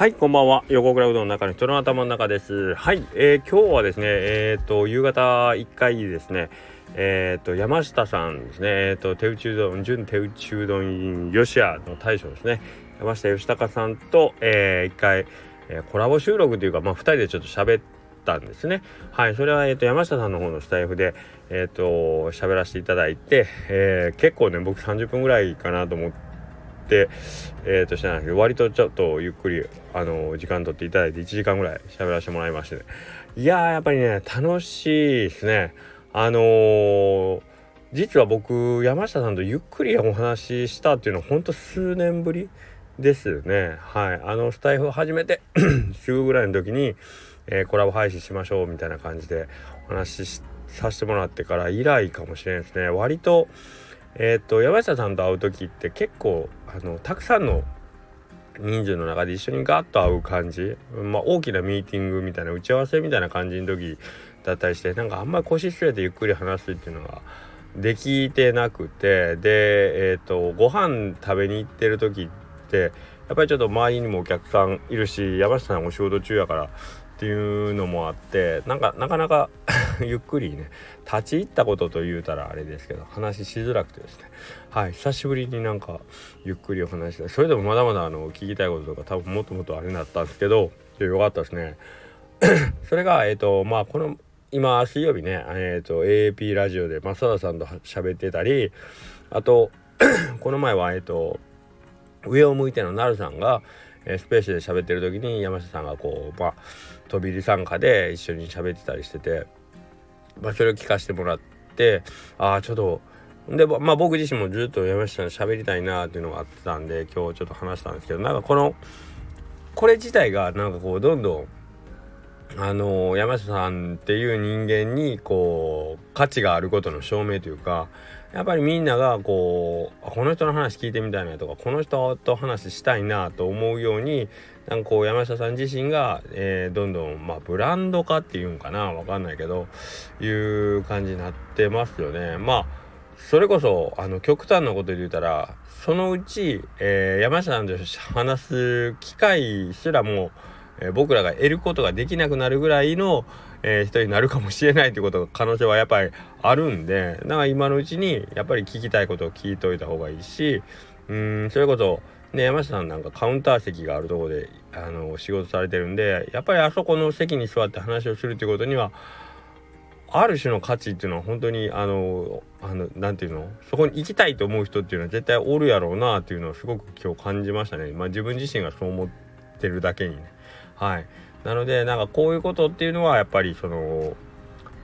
はい、こんばんは。横倉うどんの中の人の頭の中です。はい、えー、今日はですね、えっ、ー、と、夕方1回ですね、えっ、ー、と、山下さんですね、えっ、と、手打ちうどん、純手打ちうどん吉屋の大将ですね、山下義隆さんと、えー、1回、えコラボ収録というか、まあ、2人でちょっと喋ったんですね。はい、それは、えっ、と、山下さんの方のスタイフで、えっ、と、喋らせていただいて、え結構ね、僕30分ぐらいかなと思って、て、えー、としてなんですけど割とちょっとゆっくりあの時間取っていただいて1時間ぐらい喋らせてもらいましてね。いやーやっぱりね楽しいですね。あのー、実は僕山下さんとゆっくりお話ししたっていうのはほんと数年ぶりですね。はい。あのスタイフを始めて すぐぐらいの時に、えー、コラボ配信しましょうみたいな感じでお話しさせてもらってから以来かもしれないですね。割とえっ、ー、と山下さんと会う時って結構あのたくさんの人数の中で一緒にガッと会う感じ、まあ、大きなミーティングみたいな打ち合わせみたいな感じの時だったりしてなんかあんまり腰据えてゆっくり話すっていうのができてなくてでえっ、ー、とご飯食べに行ってる時ってやっぱりちょっと周りにもお客さんいるし山下さんお仕事中やからっていうのもあってなんかなかなか ゆっくりね立ち入ったことと言うたらあれですけど話しづらくてですね。はい久しぶりになんかゆっくりお話した。それでもまだまだあの聞きたいこととか多分もっともっとあれになったんですけどよかったですね。それがえっ、ー、とまあこの今水曜日ねえっ、ー、と AAP ラジオで増田さんと喋ってたりあと この前はえっ、ー、と上を向いてのなるさんがえー、スペースで喋ってる時に山下さんがこうまあ飛び入り参加で一緒に喋ってたりしてて、まあ、それを聞かせてもらってああちょっとでまあ僕自身もずっと山下さん喋りたいなっていうのがあってたんで今日ちょっと話したんですけどなんかこのこれ自体がなんかこうどんどんあの山下さんっていう人間にこう価値があることの証明というかやっぱりみんながこうこの人の話聞いてみたいなとかこの人と話したいなと思うようになんかこう山下さん自身が、えー、どんどんまあブランド化っていうんかなわかんないけどいう感じになってますよね。まあそれこそあの極端なことで言うたらそのうち、えー、山下さんと話す機会すらもえ、僕らが得ることができなくなるぐらいの、えー、人になるかもしれないということが可能性はやっぱりあるんでだから今のうちにやっぱり聞きたいことを聞いといた方がいいしうんそれこそね山下さんなんかカウンター席があるとこであの仕事されてるんでやっぱりあそこの席に座って話をするっていうことにはある種の価値っていうのは本当にあのあのなんていうの？そこに行きたいと思う人っていうのは絶対おるやろうなっていうのをすごく今日感じましたね。まあ自分自身がそう思ってるだけにね。はいなのでなんかこういうことっていうのはやっぱりその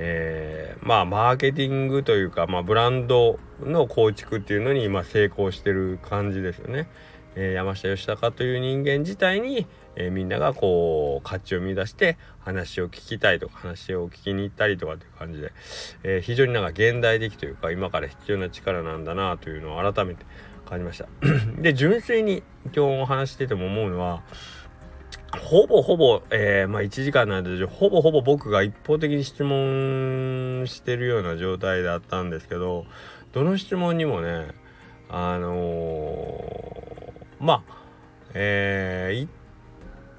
えー、まあマーケティングというか、まあ、ブランドの構築っていうのに今成功してる感じですよね。えー、山下義孝という人間自体に、えー、みんながこう価値を見出して話を聞きたいとか話を聞きに行ったりとかっていう感じで、えー、非常になんか現代的というか今から必要な力なんだなというのを改めて感じました。で純粋に今日お話してても思うのはほぼほぼ、えー、まあ1時間なんでほぼほぼ僕が一方的に質問してるような状態だったんですけどどの質問にもねあのー、まあえー、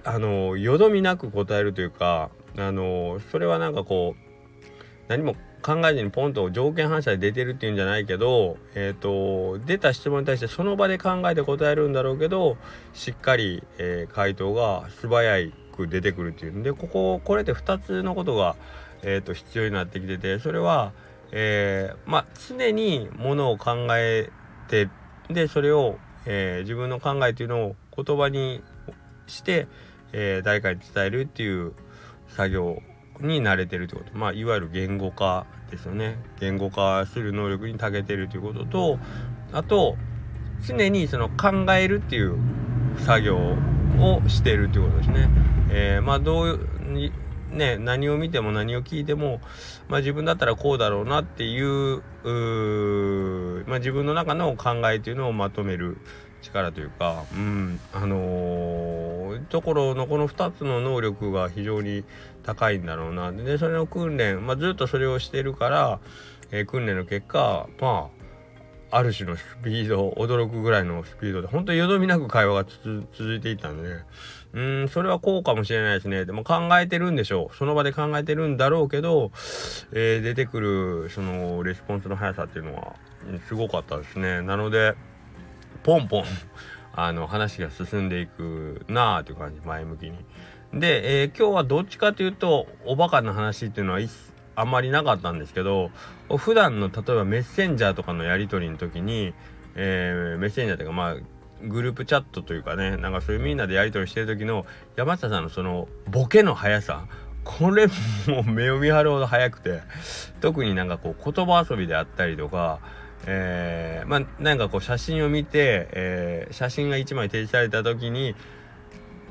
あの、よどみなく答えるというかあのそれはなんかこう何も考えずにポンと条件反射で出てるっていうんじゃないけど、えーと、出た質問に対してその場で考えて答えるんだろうけどしっかり、えー、回答が素早く出てくるっていうんでこここれって2つのことが、えーと、必要になってきててそれは、えー、まあ常にものを考えてでそれを、えー、自分の考えっていうのを言葉にして、え誰かに伝えるっていう作業に慣れてるってことまあいわゆる言語化ですよね言語化する能力に長けてるということとあと常にその考えるっていう作業をしてるってことですね。えー、まあどうね何を見ても何を聞いても、まあ、自分だったらこうだろうなっていうまあ、自分の中の考えっていうのをまとめる力というか、うん、あのー、ところのこの2つの能力が非常に高いんだろうな。でそれの訓練、まあ、ずっとそれをしてるから、えー、訓練の結果まあある種のスピード驚くぐらいのスピードで本当によどみなく会話が続いていたんで。ねうんそれはこうかもしれないですね。でも考えてるんでしょう。その場で考えてるんだろうけど、えー、出てくるそのレスポンスの速さっていうのはすごかったですね。なのでポンポンあの話が進んでいくなあという感じ前向きに。で、えー、今日はどっちかというとおバカな話っていうのはあんまりなかったんですけど普段の例えばメッセンジャーとかのやり取りの時に、えー、メッセンジャーというかまあグループチャットというかねなんかそういうみんなでやり取りしてる時の山下さんのそのボケの速さこれもう目を見張るほど速くて特になんかこう言葉遊びであったりとかえー、まあなんかこう写真を見て、えー、写真が1枚提示された時に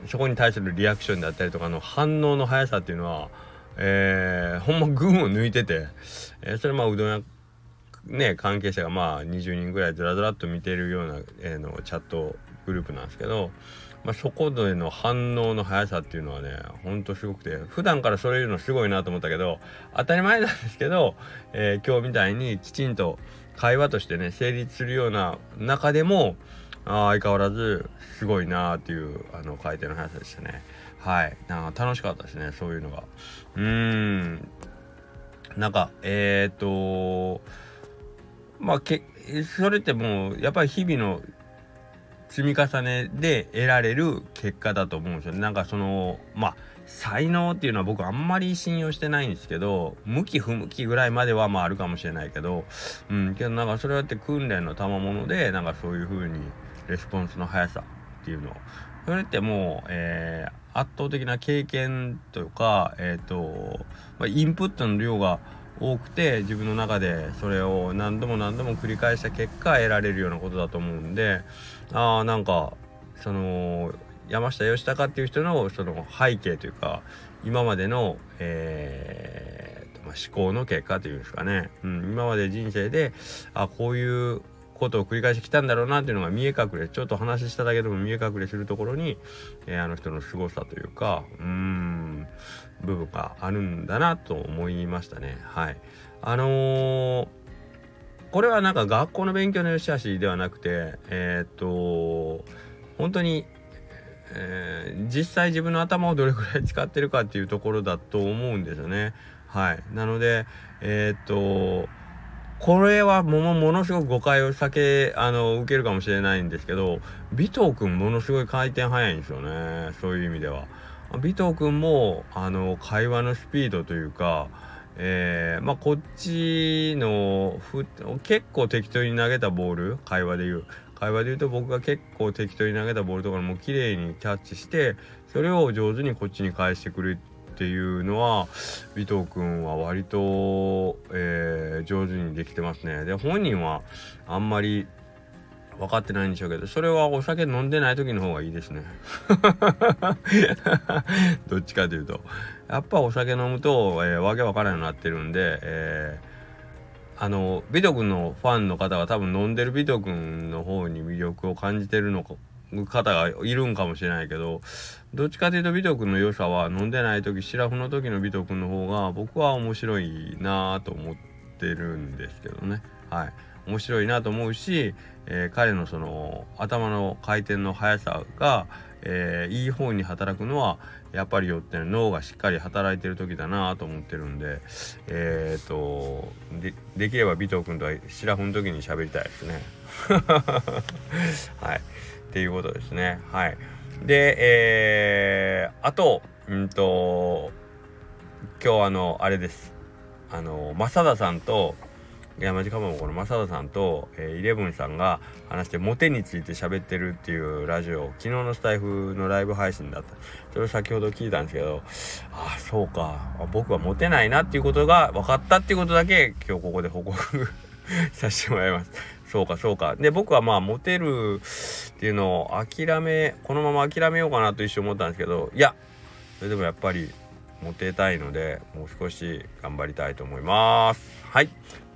そこに対するリアクションだったりとかの反応の速さっていうのは、えー、ほんま群を抜いてて、えー、それまあうどん屋ね関係者がまあ20人ぐらいずらずらっと見てるような、えー、のチャットグループなんですけど、まあ、そこでの反応の速さっていうのはねほんとすごくて普段からそれ言うのすごいなと思ったけど当たり前なんですけど、えー、今日みたいにきちんと会話としてね成立するような中でもあ相変わらずすごいなーっていうあの回転の速さでしたね。はい。な楽しかったですねそういうのが。うーん。なんかえっ、ー、とまあけそれってもうやっぱり日々の積み重ねで得られる結果だと思うんですよ。ねなんかそのまあ才能っていうのは僕あんまり信用してないんですけど向き不向きぐらいまではまああるかもしれないけどうんけどなんかそれだって訓練の賜物でなんかそういう風にレスポンスの速さっていうのを。それってもう、えー、圧倒的な経験というかえっ、ー、と、まあ、インプットの量が多くて自分の中でそれを何度も何度も繰り返した結果得られるようなことだと思うんでああなんかその山下義孝っていう人のその背景というか今までの、えーまあ、思考の結果というんですかね、うん、今まで人生であこういうことを繰り返してきたんだろうなっていうのが見え隠れちょっと話しただけでも見え隠れするところに、えー、あの人の凄さというかうん部分があるんだなと思いましたね。はい。あのー、これはなんか学校の勉強の良し悪しではなくてえー、っと本当にえー、実際自分の頭をどれくらい使ってるかっていうところだと思うんですよね。はい。なので、えー、っと、これはもものすごく誤解を避け、あの、受けるかもしれないんですけど、尾藤くんものすごい回転早いんですよね。そういう意味では。尾藤くんも、あの、会話のスピードというか、えー、まあ、こっちのふ結構適当に投げたボール会話で言う会話で言うと僕が結構適当に投げたボールとかも綺麗にキャッチしてそれを上手にこっちに返してくるっていうのは尾藤君は割と、えー、上手にできてますね。で本人はあんまり分かってないんでしょうけどそれはお酒飲んでない時の方がいいですね どっちかというとやっぱお酒飲むと、えー、わけわからんようになってるんで、えーあのビト君のファンの方は多分飲んでるビト君の方に魅力を感じてるのか方がいるんかもしれないけどどっちかというとビト君の良さは飲んでない時シラフの時のビト君の方が僕は面白いなぁと思ってるんですけどね。はい。面白いなと思うし、えー、彼のその頭の回転の速さが、えー、いい方に働くのはやっぱりよって脳がしっかり働いてる時だなと思ってるんでえっ、とできれば尾藤君とは白フの時に喋りたいですね。はい。っていうことですね。はい。でえー、あとうんと今日あのあれです。あの正田さんと山地かもこの正田さんと、えー、イレブンさんが話してモテについて喋ってるっていうラジオ昨日のスタイフのライブ配信だった。それを先ほど聞いたんですけどああそうか。僕はモテないなっていうことが分かったっていうことだけ今日ここで報告 させてもらいます。そうかそうか。で僕はまあモテるっていうのを諦めこのまま諦めようかなと一瞬思ったんですけどいやそれでもやっぱりモテたいのでもう少し頑張りたいと思いますはい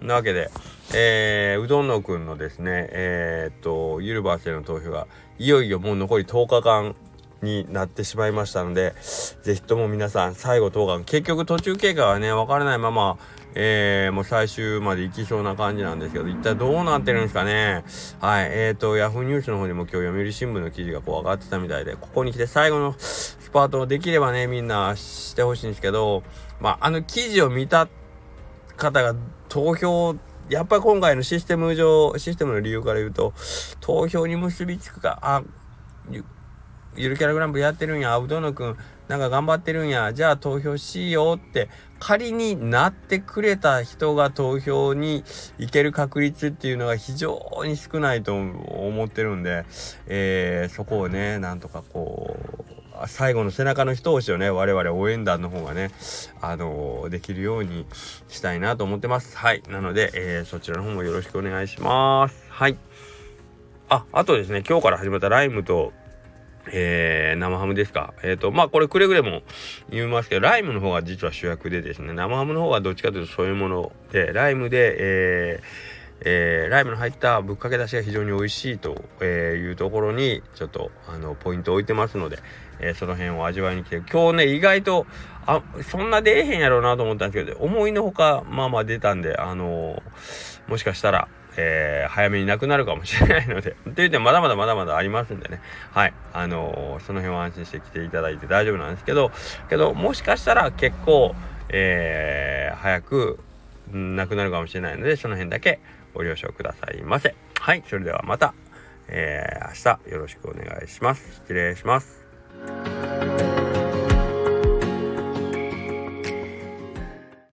なわけで、えー、うどんのくんのですね、えー、っと、ユルバースへの投票が、いよいよもう残り10日間になってしまいましたので、ぜひとも皆さん、最後10日間、結局途中経過はね、分からないまま、えー、もう最終まで行きそうな感じなんですけど、一体どうなってるんですかね。はい。えっ、ー、と、ヤフーニュースの方にも今日読売新聞の記事がこう上がってたみたいで、ここに来て最後のパートできればね、みんなしてほしいんですけど、まあ、あの記事を見た方が投票、やっぱり今回のシステム上、システムの理由から言うと、投票に結びつくか、あ、ゆるキャラグランプリやってるんや、アブドノくん、なんか頑張ってるんや、じゃあ投票しようって、仮になってくれた人が投票に行ける確率っていうのが非常に少ないと思ってるんで、えー、そこをね、なんとかこう、最後の背中の一押しをね、我々応援団の方がね、あのー、できるようにしたいなと思ってます。はい。なので、えー、そちらの方もよろしくお願いします。はい。あ、あとですね、今日から始まったライムとえー、生ハムですか？えっ、ー、と、まあ、これくれぐれも言いますけど、ライムの方が実は主役でですね、生ハムの方がどっちかというとそういうもので、ライムで、えー、えー、ライムの入ったぶっかけだしが非常に美味しいと、いうところにちょっとあのポイントを置いてますので、えー、その辺を味わいに来て今日ね意外とあそんな出えへんやろうなと思ったんですけど思いのほかまあまあ出たんであのもしかしたらえー、早めになくなるかもしれないので、って言ってまだまだまだまだありますんでね。はい。あの、その辺は安心して来ていただいて大丈夫なんですけど、けど、もしかしたら結構、えー、早く、なくなるかもしれないので、その辺だけご了承くださいませ。はい。それではまた、えー、明日よろしくお願いします。失礼します。